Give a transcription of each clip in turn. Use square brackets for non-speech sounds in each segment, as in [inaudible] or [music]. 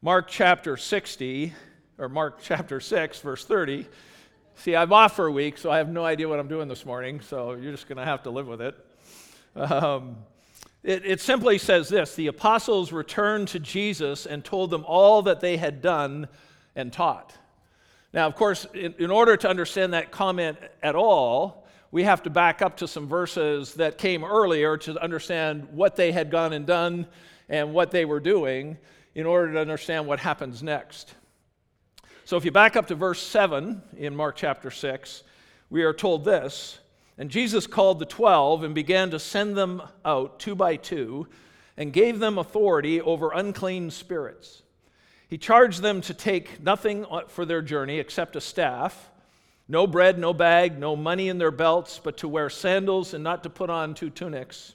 Mark chapter 60, or Mark [laughs] chapter 6, verse 30. See, I'm off for a week, so I have no idea what I'm doing this morning, so you're just going to have to live with it. Um, it. It simply says this The apostles returned to Jesus and told them all that they had done and taught. Now, of course, in, in order to understand that comment at all, we have to back up to some verses that came earlier to understand what they had gone and done and what they were doing in order to understand what happens next. So if you back up to verse 7 in Mark chapter 6, we are told this And Jesus called the twelve and began to send them out two by two and gave them authority over unclean spirits. He charged them to take nothing for their journey except a staff no bread, no bag, no money in their belts, but to wear sandals and not to put on two tunics.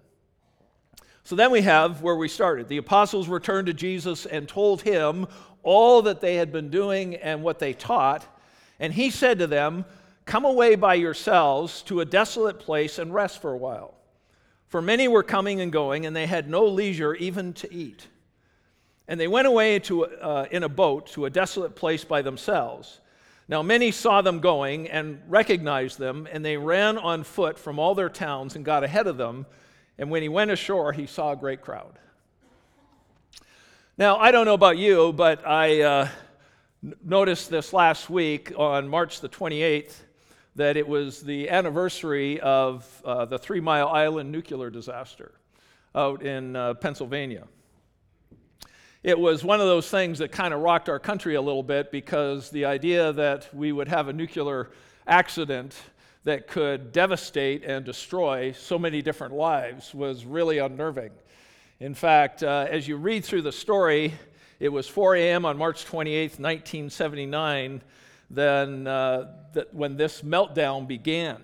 So then we have where we started. The apostles returned to Jesus and told him all that they had been doing and what they taught. And he said to them, Come away by yourselves to a desolate place and rest for a while. For many were coming and going, and they had no leisure even to eat. And they went away to, uh, in a boat to a desolate place by themselves. Now, many saw them going and recognized them, and they ran on foot from all their towns and got ahead of them. And when he went ashore, he saw a great crowd. Now, I don't know about you, but I uh, noticed this last week on March the 28th that it was the anniversary of uh, the Three Mile Island nuclear disaster out in uh, Pennsylvania it was one of those things that kind of rocked our country a little bit because the idea that we would have a nuclear accident that could devastate and destroy so many different lives was really unnerving. In fact, uh, as you read through the story, it was 4 a.m. on March 28, 1979, then, uh, that when this meltdown began.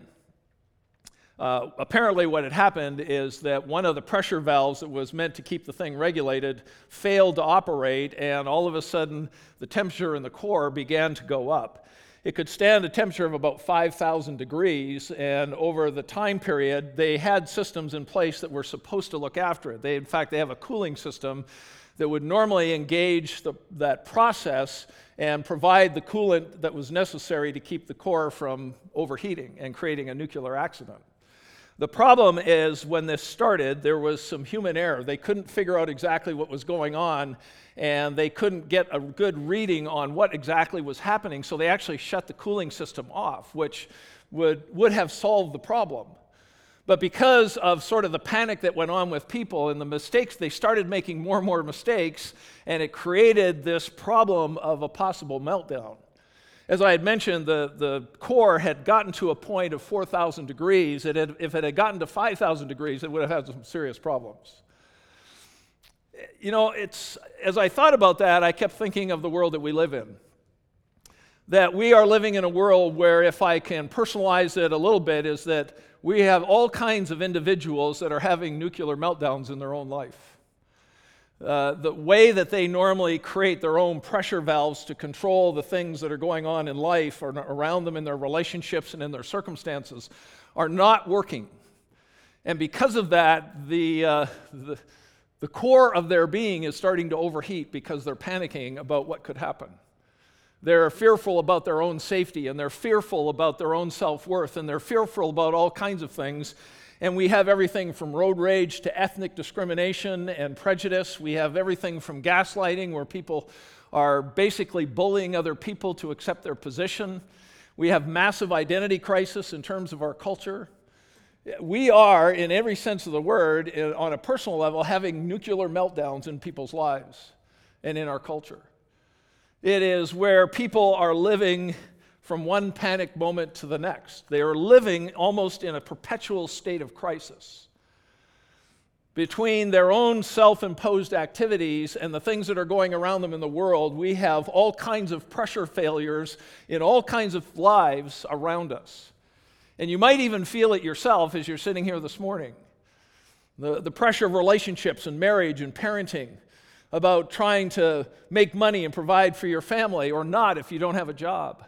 Uh, apparently, what had happened is that one of the pressure valves that was meant to keep the thing regulated failed to operate, and all of a sudden, the temperature in the core began to go up. It could stand a temperature of about 5,000 degrees, and over the time period, they had systems in place that were supposed to look after it. They, in fact, they have a cooling system that would normally engage the, that process and provide the coolant that was necessary to keep the core from overheating and creating a nuclear accident. The problem is when this started, there was some human error. They couldn't figure out exactly what was going on, and they couldn't get a good reading on what exactly was happening, so they actually shut the cooling system off, which would, would have solved the problem. But because of sort of the panic that went on with people and the mistakes, they started making more and more mistakes, and it created this problem of a possible meltdown. As I had mentioned, the, the core had gotten to a point of 4,000 degrees. It had, if it had gotten to 5,000 degrees, it would have had some serious problems. You know, it's, as I thought about that, I kept thinking of the world that we live in. That we are living in a world where, if I can personalize it a little bit, is that we have all kinds of individuals that are having nuclear meltdowns in their own life. Uh, the way that they normally create their own pressure valves to control the things that are going on in life or around them in their relationships and in their circumstances are not working. And because of that, the, uh, the, the core of their being is starting to overheat because they're panicking about what could happen. They're fearful about their own safety and they're fearful about their own self worth and they're fearful about all kinds of things. And we have everything from road rage to ethnic discrimination and prejudice. We have everything from gaslighting, where people are basically bullying other people to accept their position. We have massive identity crisis in terms of our culture. We are, in every sense of the word, on a personal level, having nuclear meltdowns in people's lives and in our culture. It is where people are living from one panic moment to the next. They are living almost in a perpetual state of crisis. between their own self imposed activities and the things that are going around them in the world, we have all kinds of pressure failures in all kinds of lives around us. And you might even feel it yourself as you're sitting here this morning. The, the pressure of relationships and marriage and parenting, about trying to make money and provide for your family or not if you don't have a job.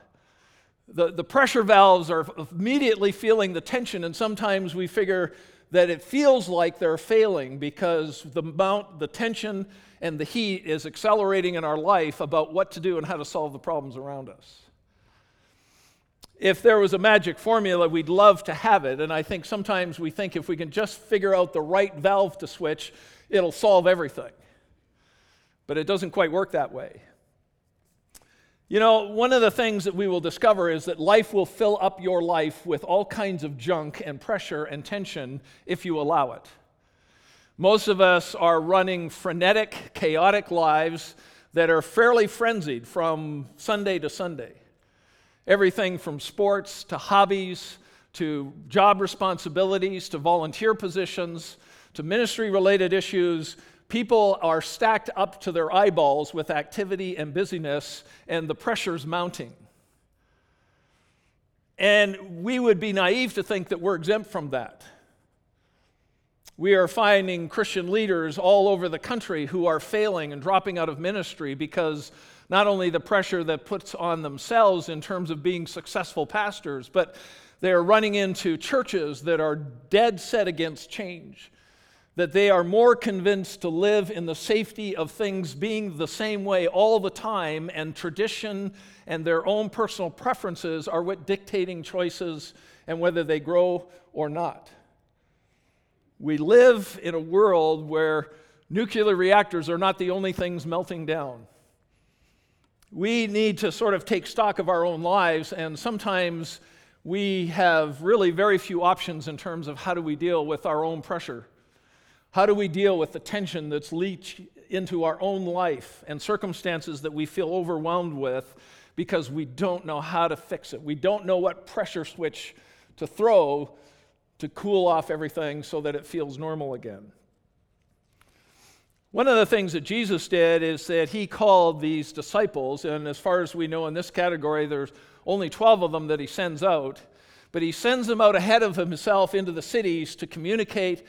The, the pressure valves are immediately feeling the tension, and sometimes we figure that it feels like they're failing because the amount, the tension, and the heat is accelerating in our life about what to do and how to solve the problems around us. If there was a magic formula, we'd love to have it. And I think sometimes we think if we can just figure out the right valve to switch, it'll solve everything. But it doesn't quite work that way. You know, one of the things that we will discover is that life will fill up your life with all kinds of junk and pressure and tension if you allow it. Most of us are running frenetic, chaotic lives that are fairly frenzied from Sunday to Sunday. Everything from sports to hobbies to job responsibilities to volunteer positions to ministry related issues People are stacked up to their eyeballs with activity and busyness, and the pressure's mounting. And we would be naive to think that we're exempt from that. We are finding Christian leaders all over the country who are failing and dropping out of ministry because not only the pressure that puts on themselves in terms of being successful pastors, but they're running into churches that are dead set against change that they are more convinced to live in the safety of things being the same way all the time, and tradition and their own personal preferences are what dictating choices and whether they grow or not. We live in a world where nuclear reactors are not the only things melting down. We need to sort of take stock of our own lives, and sometimes we have really very few options in terms of how do we deal with our own pressure how do we deal with the tension that's leached into our own life and circumstances that we feel overwhelmed with because we don't know how to fix it? We don't know what pressure switch to throw to cool off everything so that it feels normal again. One of the things that Jesus did is that he called these disciples, and as far as we know in this category, there's only 12 of them that he sends out, but he sends them out ahead of himself into the cities to communicate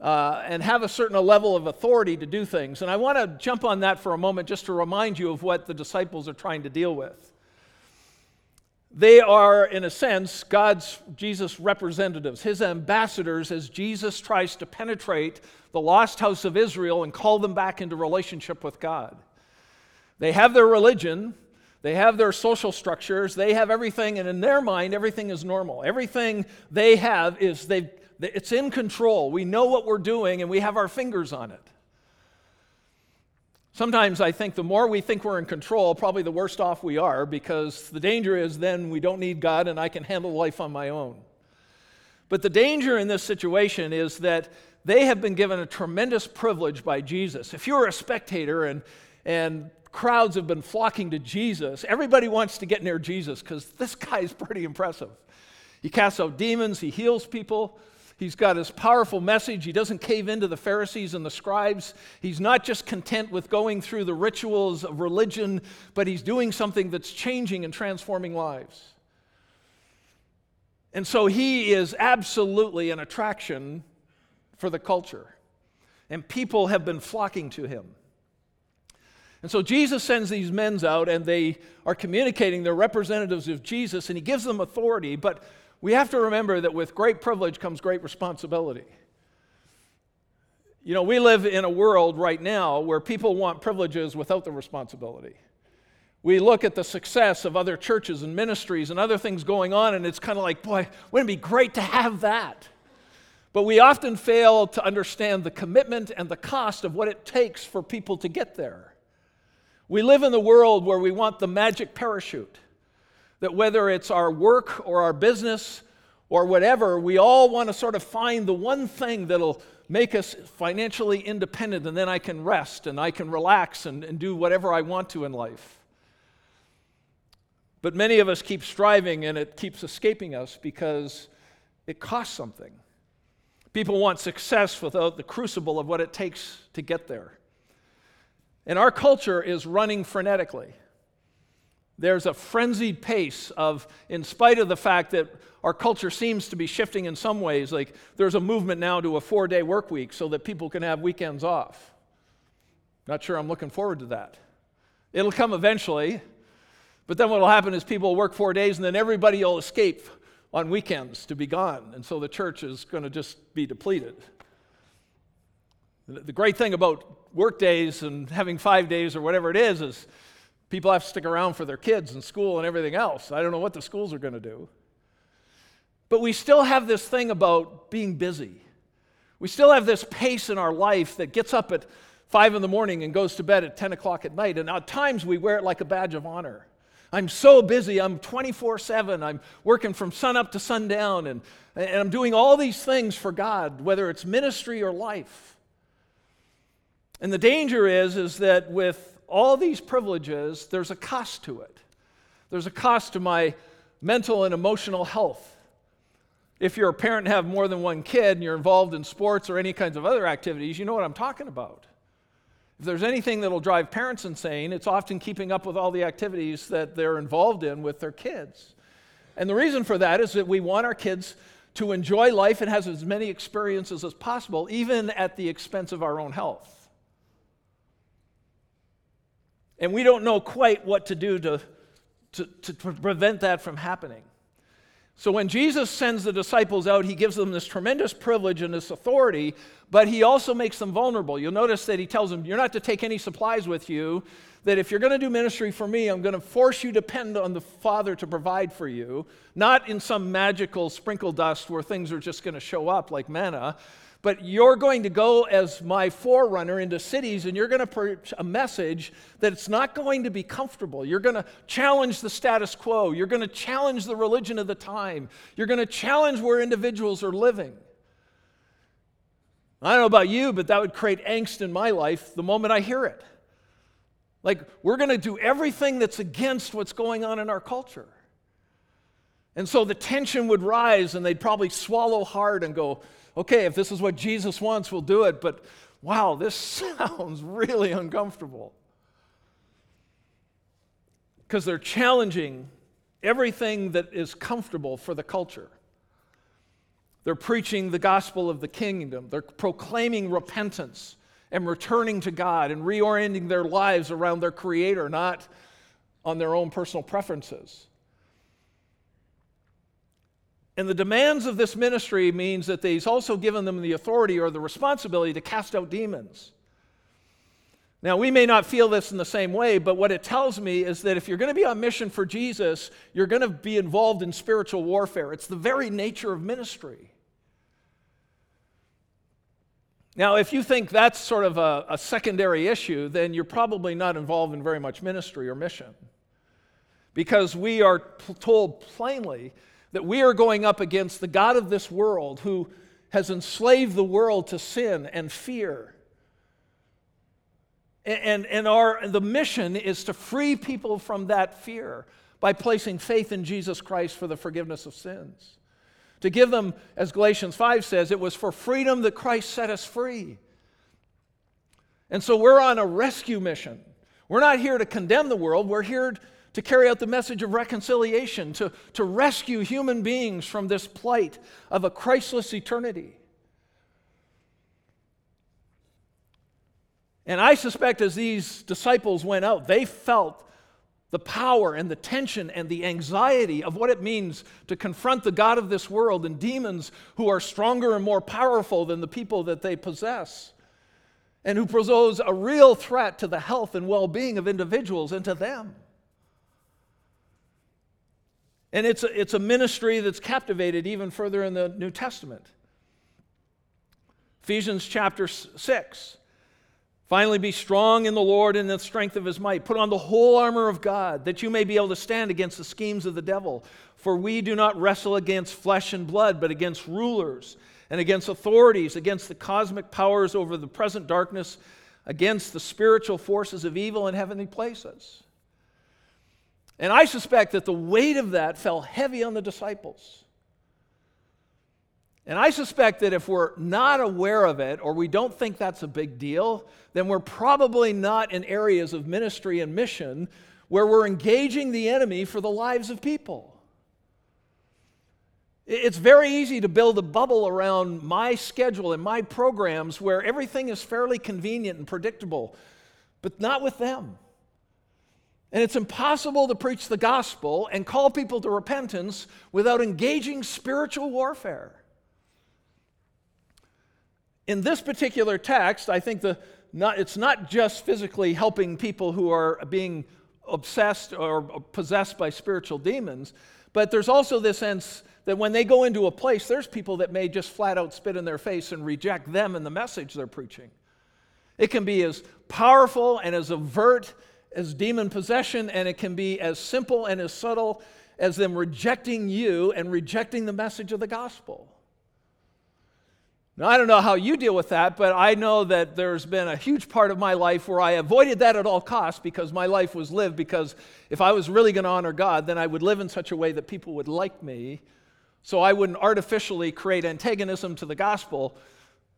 uh, and have a certain level of authority to do things. And I want to jump on that for a moment just to remind you of what the disciples are trying to deal with. They are, in a sense, God's, Jesus' representatives, his ambassadors, as Jesus tries to penetrate the lost house of Israel and call them back into relationship with God. They have their religion, they have their social structures, they have everything, and in their mind, everything is normal. Everything they have is they've it's in control. We know what we're doing and we have our fingers on it. Sometimes I think the more we think we're in control, probably the worst off we are because the danger is then we don't need God and I can handle life on my own. But the danger in this situation is that they have been given a tremendous privilege by Jesus. If you're a spectator and, and crowds have been flocking to Jesus, everybody wants to get near Jesus because this guy is pretty impressive. He casts out demons, he heals people. He's got his powerful message. He doesn't cave into the Pharisees and the scribes. He's not just content with going through the rituals of religion, but he's doing something that's changing and transforming lives. And so he is absolutely an attraction for the culture. And people have been flocking to him. And so Jesus sends these men out, and they are communicating. They're representatives of Jesus, and he gives them authority. But we have to remember that with great privilege comes great responsibility. You know, we live in a world right now where people want privileges without the responsibility. We look at the success of other churches and ministries and other things going on, and it's kind of like, boy, wouldn't it be great to have that? But we often fail to understand the commitment and the cost of what it takes for people to get there. We live in the world where we want the magic parachute that whether it's our work or our business or whatever, we all want to sort of find the one thing that'll make us financially independent, and then I can rest and I can relax and, and do whatever I want to in life. But many of us keep striving and it keeps escaping us because it costs something. People want success without the crucible of what it takes to get there. And our culture is running frenetically. There's a frenzied pace of, in spite of the fact that our culture seems to be shifting in some ways, like there's a movement now to a four day work week so that people can have weekends off. Not sure I'm looking forward to that. It'll come eventually, but then what will happen is people will work four days and then everybody will escape on weekends to be gone. And so the church is going to just be depleted. The great thing about work days and having five days or whatever it is is People have to stick around for their kids and school and everything else. I don't know what the schools are going to do. But we still have this thing about being busy. We still have this pace in our life that gets up at 5 in the morning and goes to bed at 10 o'clock at night. And at times we wear it like a badge of honor. I'm so busy. I'm 24 7. I'm working from sun up to sundown. And, and I'm doing all these things for God, whether it's ministry or life. And the danger is, is that with all these privileges, there's a cost to it. There's a cost to my mental and emotional health. If you're a parent and have more than one kid and you're involved in sports or any kinds of other activities, you know what I'm talking about. If there's anything that'll drive parents insane, it's often keeping up with all the activities that they're involved in with their kids. And the reason for that is that we want our kids to enjoy life and have as many experiences as possible, even at the expense of our own health. And we don't know quite what to do to, to, to, prevent that from happening. So when Jesus sends the disciples out, he gives them this tremendous privilege and this authority, but he also makes them vulnerable. You'll notice that he tells them, You're not to take any supplies with you, that if you're going to do ministry for me, I'm going to force you to depend on the Father to provide for you, not in some magical sprinkle dust where things are just going to show up like manna, but you're going to go as my forerunner into cities and you're going to preach a message that it's not going to be comfortable. You're going to challenge the status quo. You're going to challenge the religion of the time. You're going to challenge where individuals are living. I don't know about you, but that would create angst in my life the moment I hear it. Like, we're going to do everything that's against what's going on in our culture. And so the tension would rise, and they'd probably swallow hard and go, okay, if this is what Jesus wants, we'll do it, but wow, this [laughs] sounds really uncomfortable. Because they're challenging everything that is comfortable for the culture. They're preaching the gospel of the kingdom, they're proclaiming repentance and returning to God and reorienting their lives around their Creator, not on their own personal preferences. And the demands of this ministry means that he's also given them the authority or the responsibility to cast out demons. Now, we may not feel this in the same way, but what it tells me is that if you're going to be on mission for Jesus, you're going to be involved in spiritual warfare. It's the very nature of ministry. Now, if you think that's sort of a, a secondary issue, then you're probably not involved in very much ministry or mission. Because we are told plainly that we are going up against the God of this world who has enslaved the world to sin and fear. And, and our, the mission is to free people from that fear by placing faith in Jesus Christ for the forgiveness of sins. To give them, as Galatians 5 says, it was for freedom that Christ set us free. And so we're on a rescue mission. We're not here to condemn the world, we're here to carry out the message of reconciliation, to, to rescue human beings from this plight of a Christless eternity. And I suspect as these disciples went out, they felt the power and the tension and the anxiety of what it means to confront the God of this world and demons who are stronger and more powerful than the people that they possess, and who pose a real threat to the health and well being of individuals and to them. And it's a, it's a ministry that's captivated even further in the New Testament. Ephesians chapter 6. Finally, be strong in the Lord and the strength of his might. Put on the whole armor of God, that you may be able to stand against the schemes of the devil. For we do not wrestle against flesh and blood, but against rulers and against authorities, against the cosmic powers over the present darkness, against the spiritual forces of evil in heavenly places. And I suspect that the weight of that fell heavy on the disciples. And I suspect that if we're not aware of it or we don't think that's a big deal, then we're probably not in areas of ministry and mission where we're engaging the enemy for the lives of people. It's very easy to build a bubble around my schedule and my programs where everything is fairly convenient and predictable, but not with them. And it's impossible to preach the gospel and call people to repentance without engaging spiritual warfare in this particular text, I think the, not, it's not just physically helping people who are being obsessed or possessed by spiritual demons, but there's also this sense that when they go into a place, there's people that may just flat out spit in their face and reject them and the message they're preaching. It can be as powerful and as overt as demon possession, and it can be as simple and as subtle as them rejecting you and rejecting the message of the gospel. Now, I don't know how you deal with that, but I know that there's been a huge part of my life where I avoided that at all costs because my life was lived because if I was really going to honor God, then I would live in such a way that people would like me. So I wouldn't artificially create antagonism to the gospel,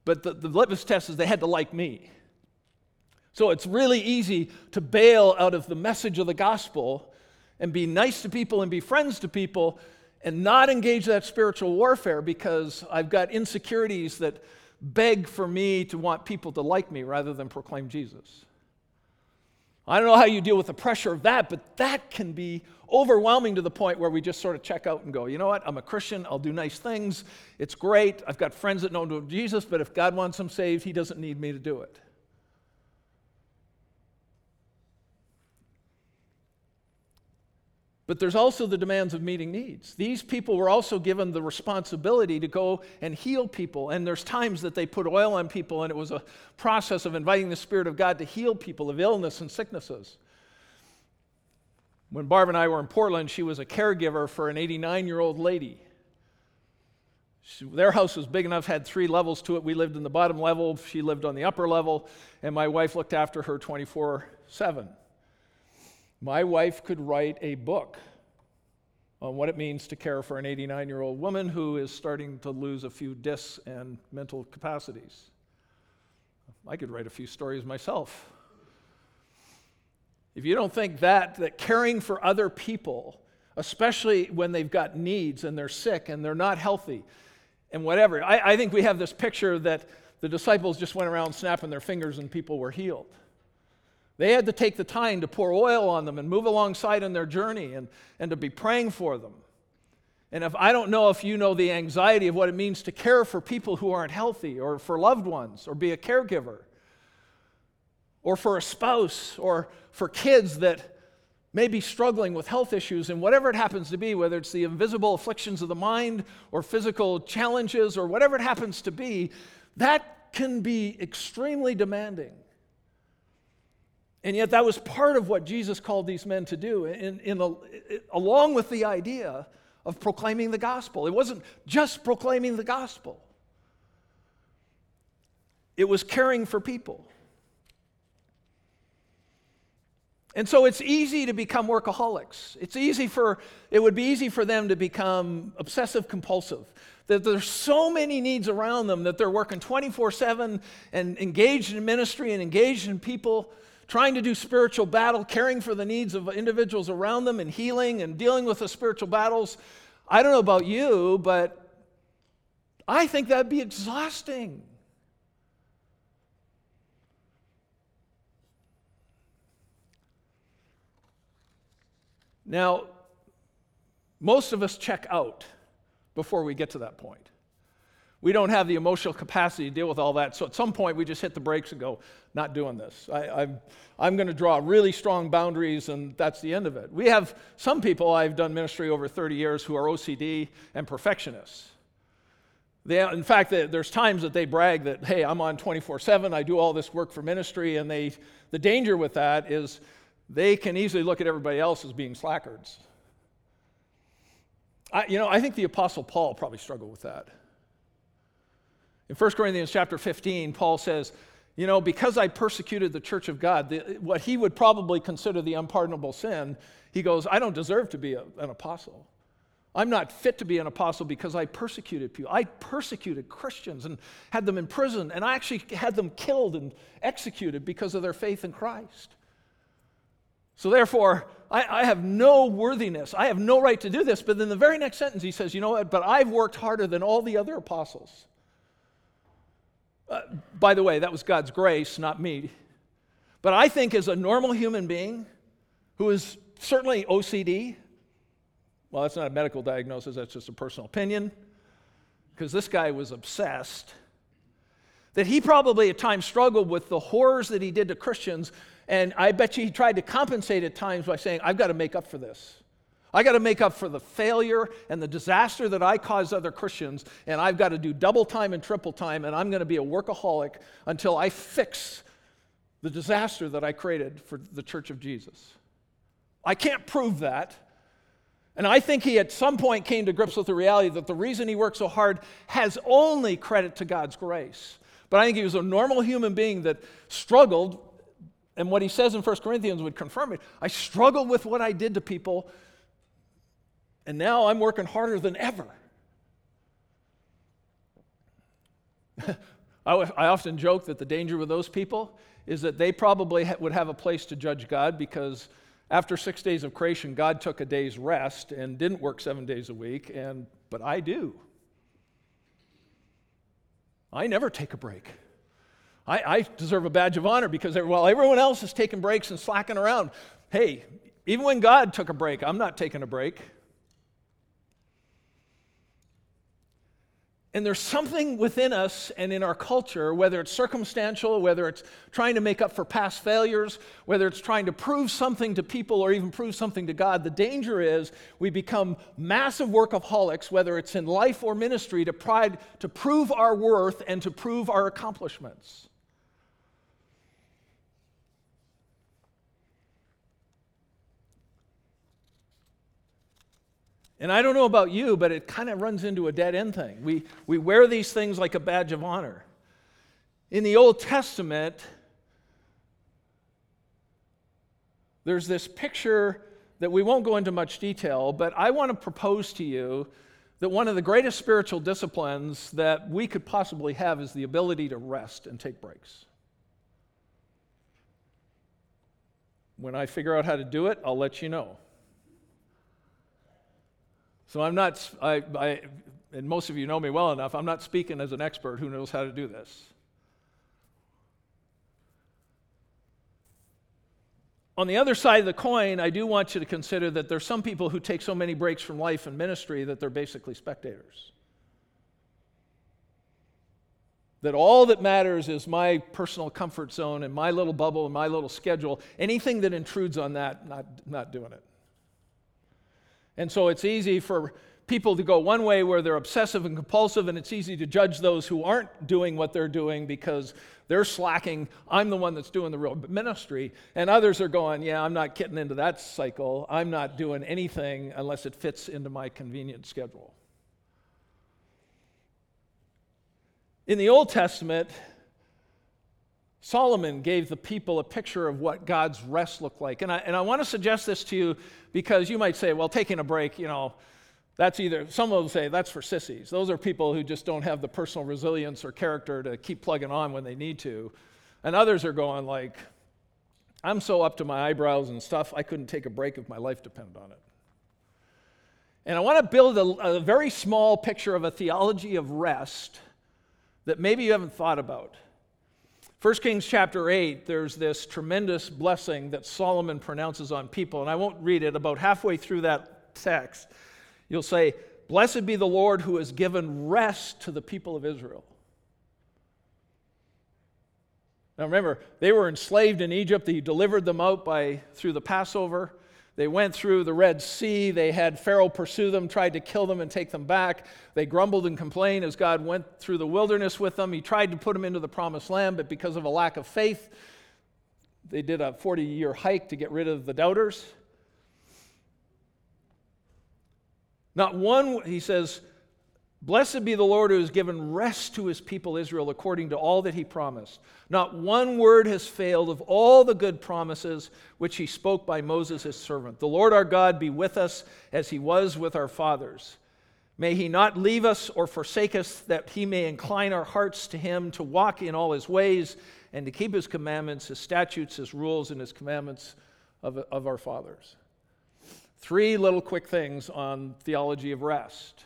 but the, the litmus test is they had to like me. So it's really easy to bail out of the message of the gospel and be nice to people and be friends to people and not engage that spiritual warfare because I've got insecurities that beg for me to want people to like me rather than proclaim Jesus. I don't know how you deal with the pressure of that, but that can be overwhelming to the point where we just sort of check out and go, you know what? I'm a Christian. I'll do nice things. It's great. I've got friends that know Jesus, but if God wants them saved, He doesn't need me to do it. But there's also the demands of meeting needs. These people were also given the responsibility to go and heal people. And there's times that they put oil on people, and it was a process of inviting the Spirit of God to heal people of illness and sicknesses. When Barb and I were in Portland, she was a caregiver for an 89 year old lady. She, their house was big enough, had three levels to it. We lived in the bottom level, she lived on the upper level, and my wife looked after her 24 7. My wife could write a book on what it means to care for an 89 year old woman who is starting to lose a few discs and mental capacities. I could write a few stories myself. If you don't think that, that caring for other people, especially when they've got needs and they're sick and they're not healthy and whatever, I, I think we have this picture that the disciples just went around snapping their fingers and people were healed. They had to take the time to pour oil on them and move alongside in their journey and, and to be praying for them. And if I don't know if you know the anxiety of what it means to care for people who aren't healthy or for loved ones or be a caregiver or for a spouse or for kids that may be struggling with health issues and whatever it happens to be, whether it's the invisible afflictions of the mind or physical challenges or whatever it happens to be, that can be extremely demanding. And yet, that was part of what Jesus called these men to do, in, in a, along with the idea of proclaiming the gospel. It wasn't just proclaiming the gospel, it was caring for people. And so it's easy to become workaholics. It's easy for, it would be easy for them to become obsessive compulsive. That there's so many needs around them that they're working 24 7 and engaged in ministry and engaged in people trying to do spiritual battle, caring for the needs of individuals around them, and healing and dealing with the spiritual battles. I don't know about you, but I think that'd be exhausting. Now, most of us check out before we get to that point. We don't have the emotional capacity to deal with all that. So at some point, we just hit the brakes and go, not doing this. I, am I'm going to draw really strong boundaries, and that's the end of it. We have some people, I've done ministry over 30 years, who are OCD and perfectionists. They, in fact, there's times that they brag that, hey, I'm on 24 7, I do all this work for ministry, and they, the danger with that is they can easily look at everybody else as being slackers. I, you know, I think the Apostle Paul probably struggled with that. In 1 Corinthians chapter 15, Paul says, You know, because I persecuted the church of God, the, what he would probably consider the unpardonable sin, he goes, I don't deserve to be a, an apostle. I'm not fit to be an apostle because I persecuted people. I persecuted Christians and had them imprisoned, and I actually had them killed and executed because of their faith in Christ. So, therefore, I, I, have no worthiness. I have no right to do this. But in the very next sentence, he says, You know what? But I've worked harder than all the other apostles. Uh, by the way, that was God's grace, not me. But I think, as a normal human being who is certainly OCD, well, that's not a medical diagnosis, that's just a personal opinion, because this guy was obsessed, that he probably at times struggled with the horrors that he did to Christians. And I bet you he tried to compensate at times by saying, I've got to make up for this. I got to make up for the failure and the disaster that I caused other Christians, and I've got to do double time and triple time, and I'm going to be a workaholic until I fix the disaster that I created for the church of Jesus. I can't prove that. And I think he at some point came to grips with the reality that the reason he worked so hard has only credit to God's grace. But I think he was a normal human being that struggled, and what he says in 1 Corinthians would confirm it. I struggled with what I did to people, and now I'm working harder than ever. [laughs] I, often joke that the danger with those people is that they probably ha- would have a place to judge God because after six days of creation, God took a day's rest and didn't work seven days a week, and, but I do. I never take a break. I, I deserve a badge of honor because while everyone else is taking breaks and slacking around, hey, even when God took a break, I'm not taking a break. And there's something within us and in our culture, whether it's circumstantial, whether it's trying to make up for past failures, whether it's trying to prove something to people or even prove something to God, the danger is we become massive workaholics, whether it's in life or ministry, to, pride, to prove our worth and to prove our accomplishments. And I don't know about you, but it kind of runs into a dead end thing. We, we wear these things like a badge of honor. In the Old Testament, there's this picture that we won't go into much detail, but I want to propose to you that one of the greatest spiritual disciplines that we could possibly have is the ability to rest and take breaks. When I figure out how to do it, I'll let you know. So I'm not, I, I, and most of you know me well enough, I'm not speaking as an expert who knows how to do this. On the other side of the coin, I do want you to consider that there's some people who take so many breaks from life and ministry that they're basically spectators. That all that matters is my personal comfort zone and my little bubble and my little schedule. Anything that intrudes on that, not, not doing it. And so it's easy for people to go one way where they're obsessive and compulsive, and it's easy to judge those who aren't doing what they're doing because they're slacking. I'm the one that's doing the real ministry. And others are going, Yeah, I'm not getting into that cycle. I'm not doing anything unless it fits into my convenient schedule. In the Old Testament, Solomon gave the people a picture of what God's rest looked like. And I, and I want to suggest this to you because you might say, well, taking a break, you know, that's either, some will say that's for sissies. Those are people who just don't have the personal resilience or character to keep plugging on when they need to. And others are going, like, I'm so up to my eyebrows and stuff, I couldn't take a break if my life depended on it. And I want to build a, a very small picture of a theology of rest that maybe you haven't thought about. 1 Kings chapter 8, there's this tremendous blessing that Solomon pronounces on people. And I won't read it. About halfway through that text, you'll say, Blessed be the Lord who has given rest to the people of Israel. Now remember, they were enslaved in Egypt. He delivered them out by, through the Passover. They went through the Red Sea. They had Pharaoh pursue them, tried to kill them and take them back. They grumbled and complained as God went through the wilderness with them. He tried to put them into the promised land, but because of a lack of faith, they did a 40 year hike to get rid of the doubters. Not one, he says, Blessed be the Lord who has given rest to his people Israel according to all that he promised. Not one word has failed of all the good promises which he spoke by Moses his servant. The Lord our God be with us as he was with our fathers. May he not leave us or forsake us, that he may incline our hearts to him to walk in all his ways and to keep his commandments, his statutes, his rules, and his commandments of, of our fathers. Three little quick things on theology of rest.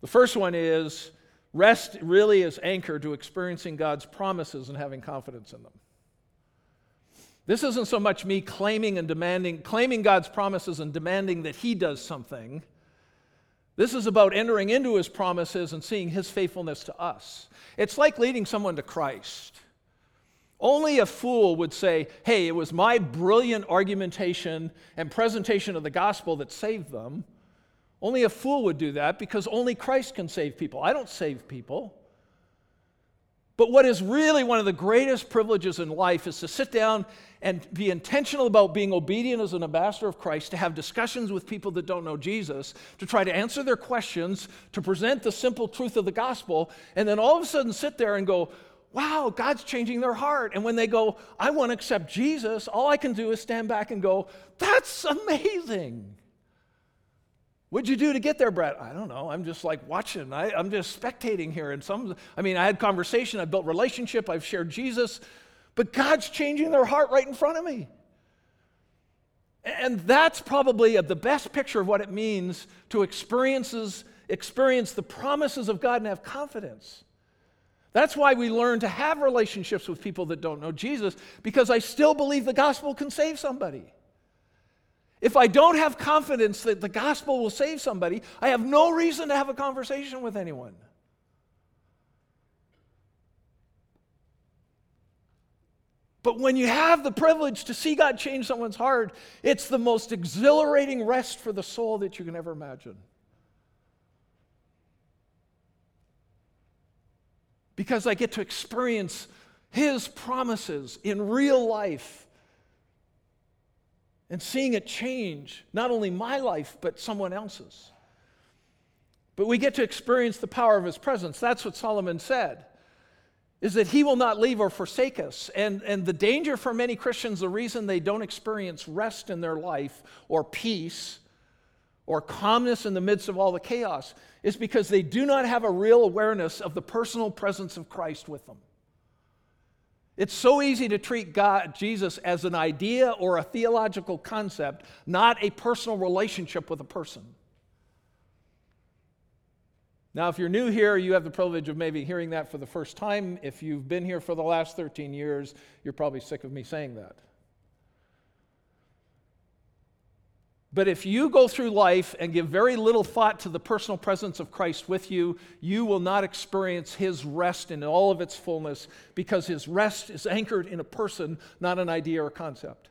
The first one is rest really is anchored to experiencing God's promises and having confidence in them. This isn't so much me claiming and demanding, claiming God's promises and demanding that He does something. This is about entering into His promises and seeing His faithfulness to us. It's like leading someone to Christ. Only a fool would say, Hey, it was my brilliant argumentation and presentation of the gospel that saved them. Only a fool would do that because only Christ can save people. I don't save people. But what is really one of the greatest privileges in life is to sit down and be intentional about being obedient as an ambassador of Christ, to have discussions with people that don't know Jesus, to try to answer their questions, to present the simple truth of the gospel, and then all of a sudden sit there and go, Wow, God's changing their heart. And when they go, I want to accept Jesus, all I can do is stand back and go, That's amazing. What'd you do to get there, Brett? I don't know. I'm just like watching. I, am just spectating here. And some, I mean, I had conversation, I built relationship, I've shared Jesus, but God's changing their heart right in front of me. And that's probably the best picture of what it means to experiences, experience the promises of God and have confidence. That's why we learn to have relationships with people that don't know Jesus, because I still believe the gospel can save somebody. If I don't have confidence that the gospel will save somebody, I have no reason to have a conversation with anyone. But when you have the privilege to see God change someone's heart, it's the most exhilarating rest for the soul that you can ever imagine. Because I get to experience His promises in real life and seeing it change not only my life, but someone else's. But we get to experience the power of his presence. That's what Solomon said, is that he will not leave or forsake us. And, and the danger for many Christians, the reason they don't experience rest in their life or peace or calmness in the midst of all the chaos is because they do not have a real awareness of the personal presence of Christ with them. It's so easy to treat God, Jesus as an idea or a theological concept, not a personal relationship with a person. Now, if you're new here, you have the privilege of maybe hearing that for the first time. If you've been here for the last 13 years, you're probably sick of me saying that. But if you go through life and give very little thought to the personal presence of Christ with you, you will not experience his rest in all of its fullness because his rest is anchored in a person, not an idea or concept.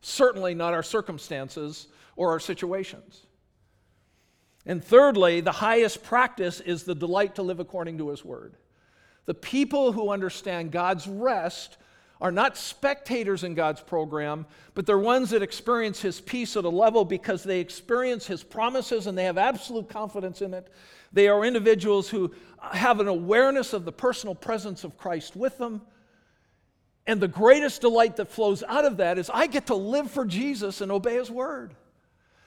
Certainly not our circumstances or our situations. And thirdly, the highest practice is the delight to live according to his word. The people who understand God's rest are not spectators in God's program, but they're ones that experience His peace at a level because they experience His promises and they have absolute confidence in it. They are individuals who have an awareness of the personal presence of Christ with them. And the greatest delight that flows out of that is I get to live for Jesus and obey His word.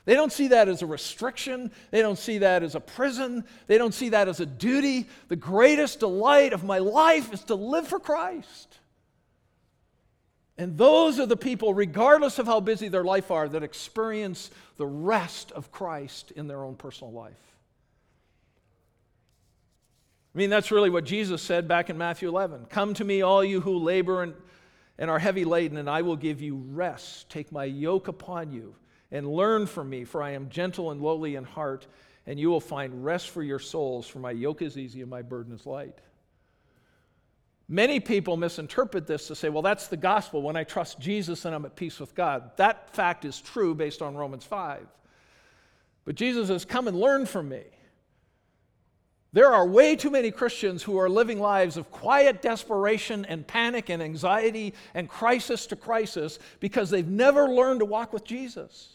They don't see that as a restriction. They don't see that as a prison. They don't see that as a duty. The greatest delight of my life is to live for Christ. And those are the people, regardless of how busy their life are, that experience the rest of Christ in their own personal life. I mean, that's really what Jesus said back in Matthew 11 Come to me, all you who labor and, and are heavy laden, and I will give you rest. Take my yoke upon you and learn from me, for I am gentle and lowly in heart, and you will find rest for your souls, for my yoke is easy and my burden is light. Many people misinterpret this to say, well, that's the gospel. When I trust Jesus and I'm at peace with God. That fact is true based on Romans 5. But Jesus says, come and learn from me. There are way too many Christians who are living lives of quiet desperation and panic and anxiety and crisis to crisis because they've never learned to walk with Jesus.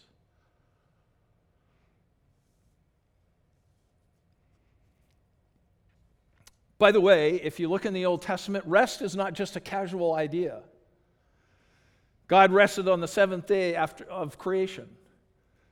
By the way, if you look in the Old Testament, rest is not just a casual idea. God rested on the seventh day after, of creation.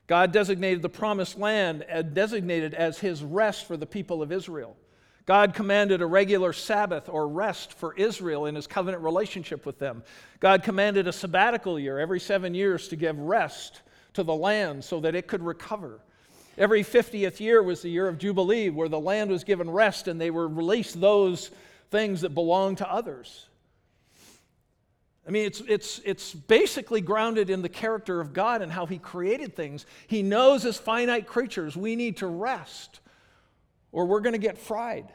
God designated the promised land and designated as his rest for the people of Israel. God commanded a regular Sabbath or rest for Israel in his covenant relationship with them. God commanded a sabbatical year every seven years to give rest to the land so that it could recover. Every 50th year was the year of Jubilee, where the land was given rest and they were released those things that belonged to others. I mean, it's, it's, it's basically grounded in the character of God and how He created things. He knows as finite creatures we need to rest or we're going to get fried.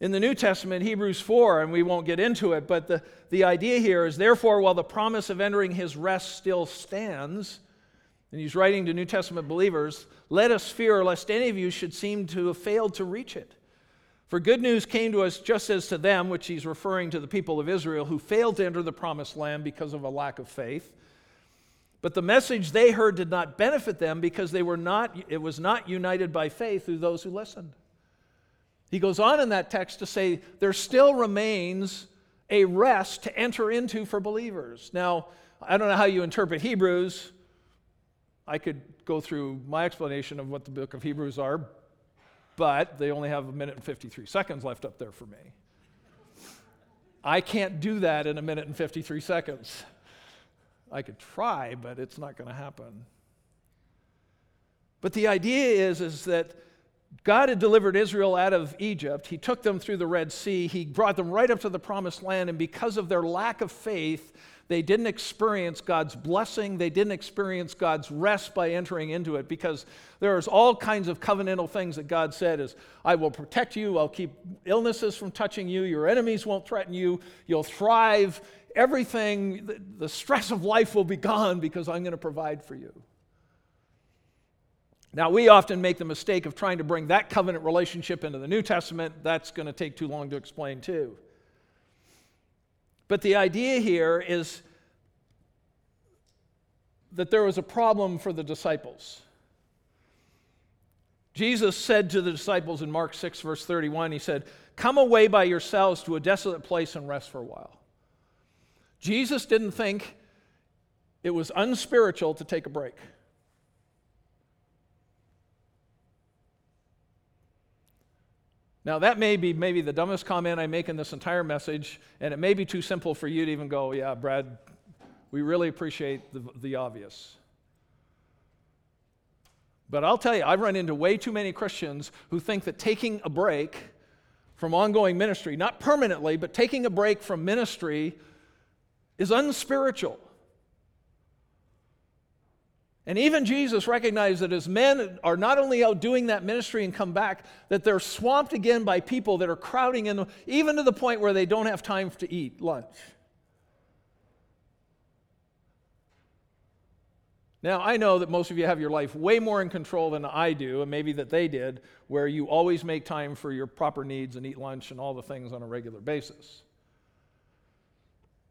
In the New Testament, Hebrews 4, and we won't get into it, but the, the idea here is therefore, while the promise of entering His rest still stands, and he's writing to New Testament believers, let us fear lest any of you should seem to have failed to reach it. For good news came to us just as to them, which he's referring to the people of Israel who failed to enter the promised land because of a lack of faith. But the message they heard did not benefit them because they were not, it was not united by faith through those who listened. He goes on in that text to say there still remains a rest to enter into for believers. Now, I don't know how you interpret Hebrews. I could go through my explanation of what the book of Hebrews are, but they only have a minute and 53 seconds left up there for me. I can't do that in a minute and 53 seconds. I could try, but it's not going to happen. But the idea is, is that God had delivered Israel out of Egypt. He took them through the Red Sea. He brought them right up to the promised land. And because of their lack of faith, they didn't experience God's blessing. They didn't experience God's rest by entering into it because there's all kinds of covenantal things that God said is, I will protect you. I'll keep illnesses from touching you. Your enemies won't threaten you. You'll thrive. Everything, the, stress of life will be gone because I'm going to provide for you. Now, we often make the mistake of trying to bring that covenant relationship into the New Testament. That's going to take too long to explain, too. But the idea here is that there was a problem for the disciples. Jesus said to the disciples in Mark 6, verse 31, He said, Come away by yourselves to a desolate place and rest for a while. Jesus didn't think it was unspiritual to take a break. Now, that may be maybe the dumbest comment I make in this entire message, and it may be too simple for you to even go, yeah, Brad, we really appreciate the, the obvious. But I'll tell you, I've run into way too many Christians who think that taking a break from ongoing ministry, not permanently, but taking a break from ministry, is unspiritual. And even Jesus recognized that as men are not only out doing that ministry and come back, that they're swamped again by people that are crowding in, even to the point where they don't have time to eat lunch. Now, I know that most of you have your life way more in control than I do, and maybe that they did, where you always make time for your proper needs and eat lunch and all the things on a regular basis.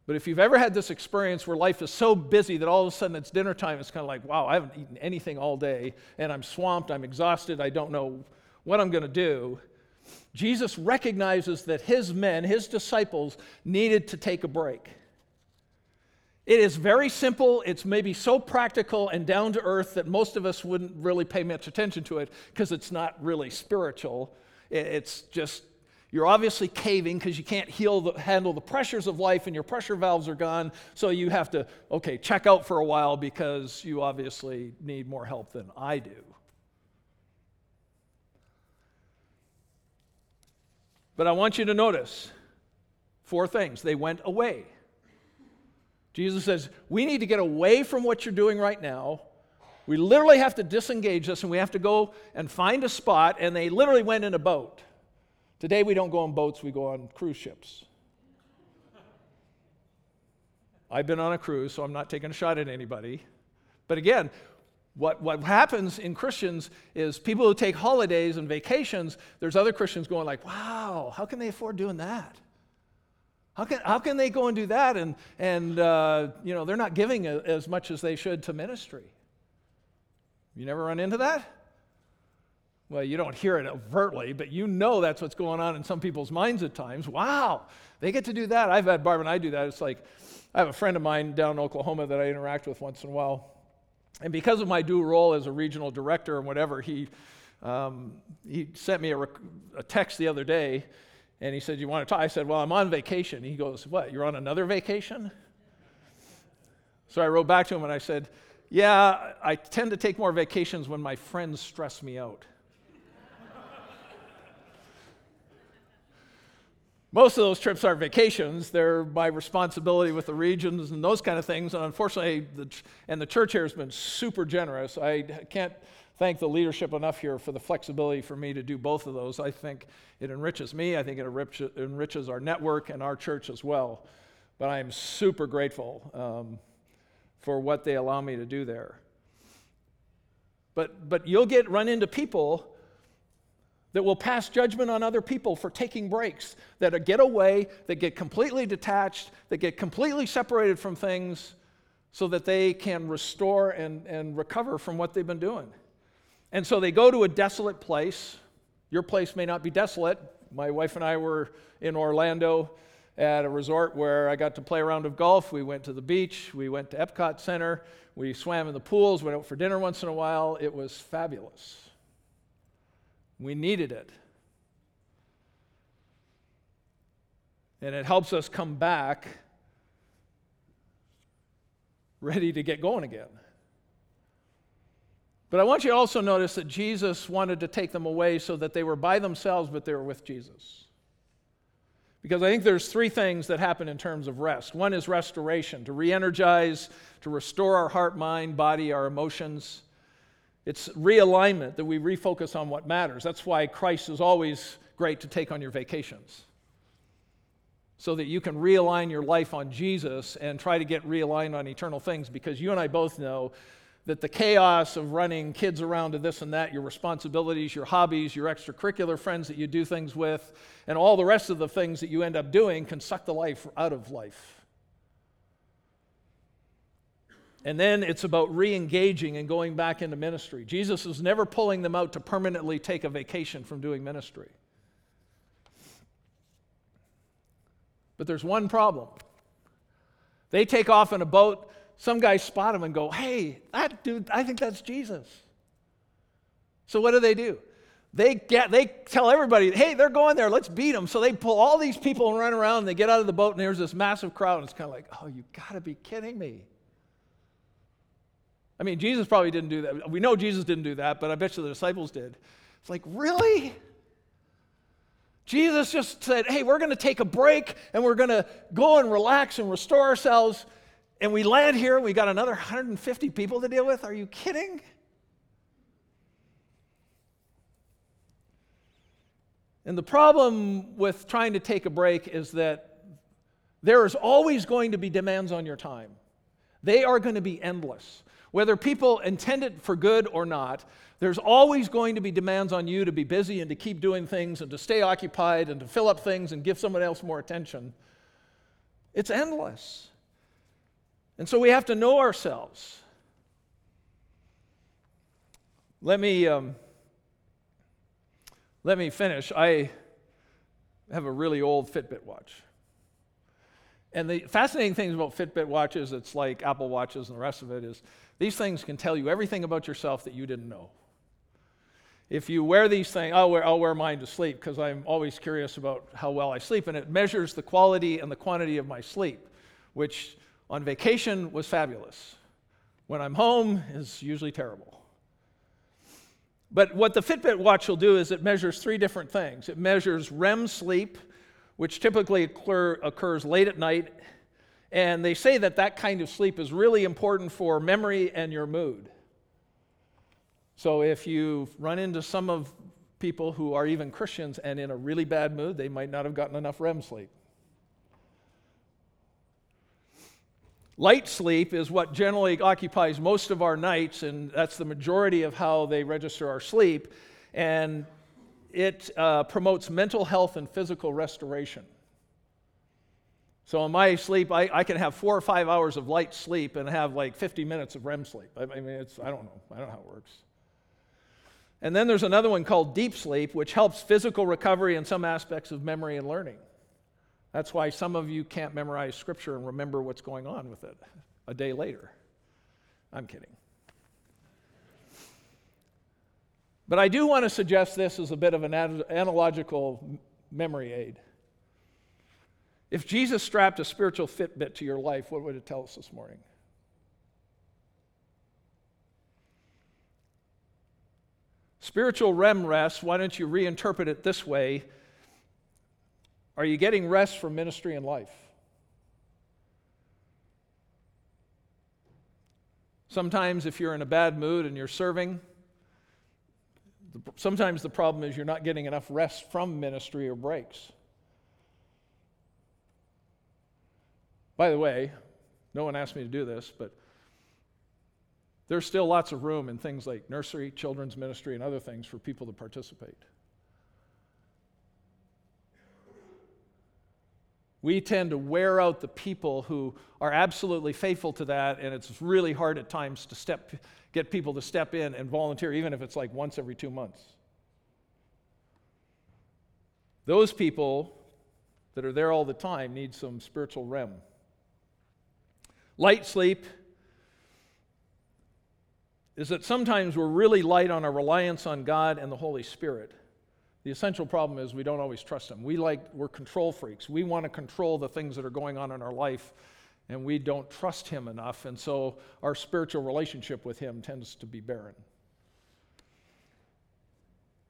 But if you've ever had this experience where life is so busy that all of a sudden it's dinner time, it's kind of like, wow, I haven't eaten anything all day, and I'm swamped, I'm exhausted, I don't know what I'm going to do. Jesus recognizes that his men, his disciples, needed to take a break. It is very simple. It's maybe so practical and down to earth that most of us wouldn't really pay much attention to it because it's not really spiritual. It's just you're obviously caving because you can't the, handle the pressures of life and your pressure valves are gone. So you have to, okay, check out for a while because you obviously need more help than I do. But I want you to notice four things. They went away. Jesus says, We need to get away from what you're doing right now. We literally have to disengage this and we have to go and find a spot. And they literally went in a boat. Today we don't go on boats, we go on cruise ships. I've been on a cruise, so I'm not taking a shot at anybody. But again, what, what happens in Christians is people who take holidays and vacations, there's other Christians going like, wow, how can they afford doing that? How can, how can they go and do that? And, and uh, you know, they're not giving a, as much as they should to ministry. You never run into that? Well, you don't hear it overtly, but you know that's what's going on in some people's minds at times. Wow, they get to do that. I've had Barb and I do that. It's like I have a friend of mine down in Oklahoma that I interact with once in a while. And because of my dual role as a regional director and whatever, he, um, he sent me a, rec- a text the other day and he said, You want to talk? I said, Well, I'm on vacation. He goes, What? You're on another vacation? So I wrote back to him and I said, Yeah, I tend to take more vacations when my friends stress me out. Most of those trips aren't vacations. They're my responsibility with the regions and those kind of things. And unfortunately, the, and the church here has been super generous. I can't thank the leadership enough here for the flexibility for me to do both of those. I think it enriches me. I think it enriches our network and our church as well. But I am super grateful um, for what they allow me to do there. But, but you'll get run into people that will pass judgment on other people for taking breaks, that get away, that get completely detached, that get completely separated from things so that they can restore and, and recover from what they've been doing. And so they go to a desolate place. Your place may not be desolate. My wife and I were in Orlando at a resort where I got to play around of golf. We went to the beach, we went to Epcot Center, we swam in the pools, went out for dinner once in a while. It was fabulous. We needed it. And it helps us come back ready to get going again. But I want you to also notice that Jesus wanted to take them away so that they were by themselves, but they were with Jesus. Because I think there's three things that happen in terms of rest. One is restoration, to re energize, to restore our heart, mind, body, our emotions. It's realignment that we refocus on what matters. That's why Christ is always great to take on your vacations. So that you can realign your life on Jesus and try to get realigned on eternal things because you and I both know that the chaos of running kids around to this and that, your responsibilities, your hobbies, your extracurricular friends that you do things with, and all the rest of the things that you end up doing can suck the life out of life. And then it's about re engaging and going back into ministry. Jesus is never pulling them out to permanently take a vacation from doing ministry. But there's one problem. They take off in a boat, some guys spot them and go, Hey, that dude, I think that's Jesus. So what do they do? They get they tell everybody, hey, they're going there, let's beat them. So they pull all these people and run around, and they get out of the boat, and there's this massive crowd, and it's kind of like, oh, you gotta be kidding me. I mean, Jesus probably didn't do that. We know Jesus didn't do that, but I bet you the disciples did. It's like, really? Jesus just said, hey, we're going to take a break and we're going to go and relax and restore ourselves. And we land here and we got another 150 people to deal with. Are you kidding? And the problem with trying to take a break is that there is always going to be demands on your time. They are going to be endless. Whether people intend it for good or not, there's always going to be demands on you to be busy and to keep doing things and to stay occupied and to fill up things and give someone else more attention. It's endless. And so we have to know ourselves. Let me, um, let me finish. I have a really old Fitbit watch. And the fascinating things about Fitbit watches, it's like Apple watches and the rest of it, is these things can tell you everything about yourself that you didn't know. If you wear these things, I'll wear, I'll wear mine to sleep because I'm always curious about how well I sleep, and it measures the quality and the quantity of my sleep, which on vacation was fabulous. When I'm home is usually terrible. But what the Fitbit watch will do is it measures three different things. It measures REM sleep, which typically occur, occurs late at night and they say that that kind of sleep is really important for memory and your mood. So if you run into some of people who are even Christians and in a really bad mood, they might not have gotten enough REM sleep. Light sleep is what generally occupies most of our nights, and that's the majority of how they register our sleep. And it uh, promotes mental health and physical restoration. So in my sleep, I, I can have four or five hours of light sleep and have like 50 minutes of REM sleep. I, I mean, it's, I don't know. I don't know how it works. And then there's another one called deep sleep, which helps physical recovery and some aspects of memory and learning. That's why some of you can't memorize scripture and remember what's going on with it a day later. I'm kidding. But I do want to suggest this as a bit of an analogical memory aid. If Jesus strapped a spiritual Fitbit to your life, what would it tell us this morning? Spiritual REM rest, why don't you reinterpret it this way? Are you getting rest from ministry and life? Sometimes, if you're in a bad mood and you're serving, sometimes the problem is you're not getting enough rest from ministry or breaks. By the way, no one asked me to do this, but there's still lots of room in things like nursery, children's ministry, and other things for people to participate. We tend to wear out the people who are absolutely faithful to that, and it's really hard at times to step, get people to step in and volunteer, even if it's like once every two months. Those people that are there all the time need some spiritual REM. Light sleep is that sometimes we're really light on our reliance on God and the Holy Spirit. The essential problem is we don't always trust Him. We like, we're control freaks. We want to control the things that are going on in our life, and we don't trust Him enough. And so our spiritual relationship with Him tends to be barren.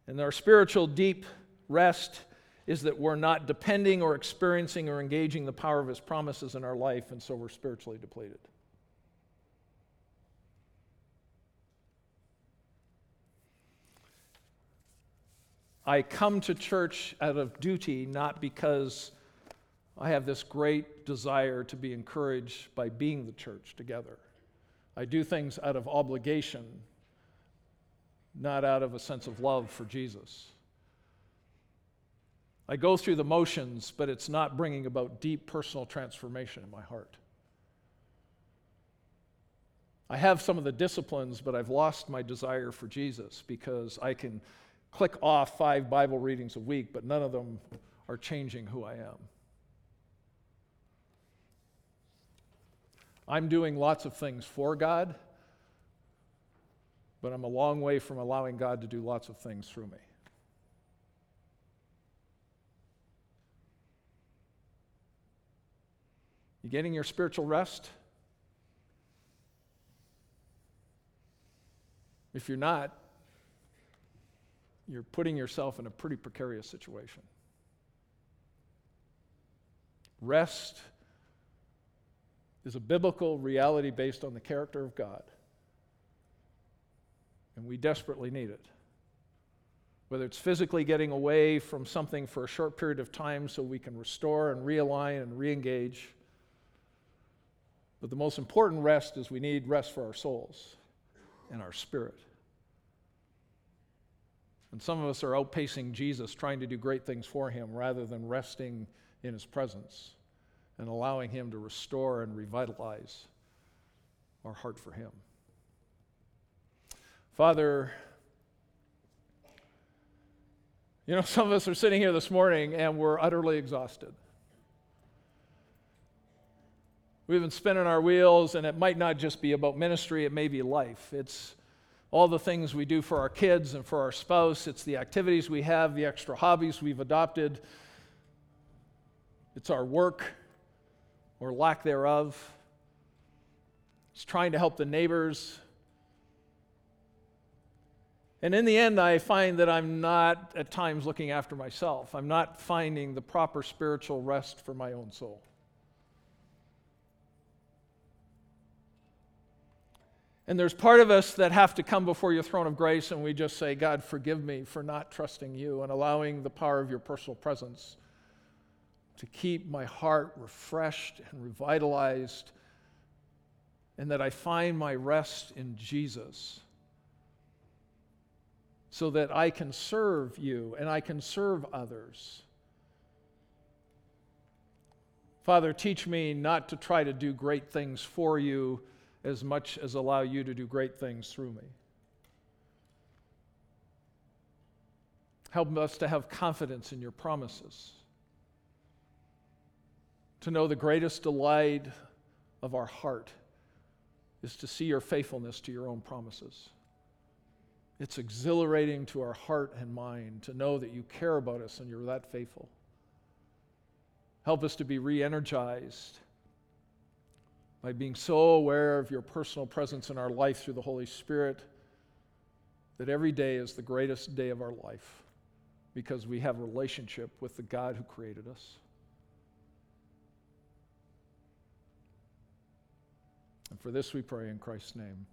And our spiritual deep rest is that we're not depending or experiencing or engaging the power of His promises in our life, and so we're spiritually depleted. I come to church out of duty, not because I have this great desire to be encouraged by being the church together. I do things out of obligation, not out of a sense of love for Jesus. I go through the motions, but it's not bringing about deep personal transformation in my heart. I have some of the disciplines, but I've lost my desire for Jesus because I can click off five Bible readings a week, but none of them are changing who I am. I'm doing lots of things for God, but I'm a long way from allowing God to do lots of things through me. You getting your spiritual rest? If you're not, you're putting yourself in a pretty precarious situation. Rest is a biblical reality based on the character of God. And we desperately need it. Whether it's physically getting away from something for a short period of time so we can restore and realign and re engage. But the most important rest is we need rest for our souls and our spirit. And some of us are outpacing Jesus, trying to do great things for him rather than resting in his presence and allowing him to restore and revitalize our heart for him. Father, you know, [laughs] some of us are sitting here this morning and we're utterly exhausted. We've been spinning our wheels, and it might not just be about ministry, it may be life. It's all the things we do for our kids and for our spouse. It's the activities we have, the extra hobbies we've adopted. It's our work or lack thereof. It's trying to help the neighbors. And in the end, I find that I'm not at times looking after myself. I'm not finding the proper spiritual rest for my own soul. And there's part of us that have to come before your throne of grace and we just say, God, forgive me for not trusting you and allowing the power of your personal presence to keep my heart refreshed and revitalized, and that I find my rest in Jesus so that I can serve you and I can serve others. Father, teach me not to try to do great things for you as much as allow you to do great things through me. Help us to have confidence in your promises, to know the greatest delight of our heart is to see your faithfulness to your own promises. It's exhilarating to our heart and mind to know that you care about us and you're that faithful. Help us to be re energized by being so aware of your personal presence in our life through the Holy Spirit that every day is the greatest day of our life because we have a relationship with the God who created us. And for this we pray in Christ's name.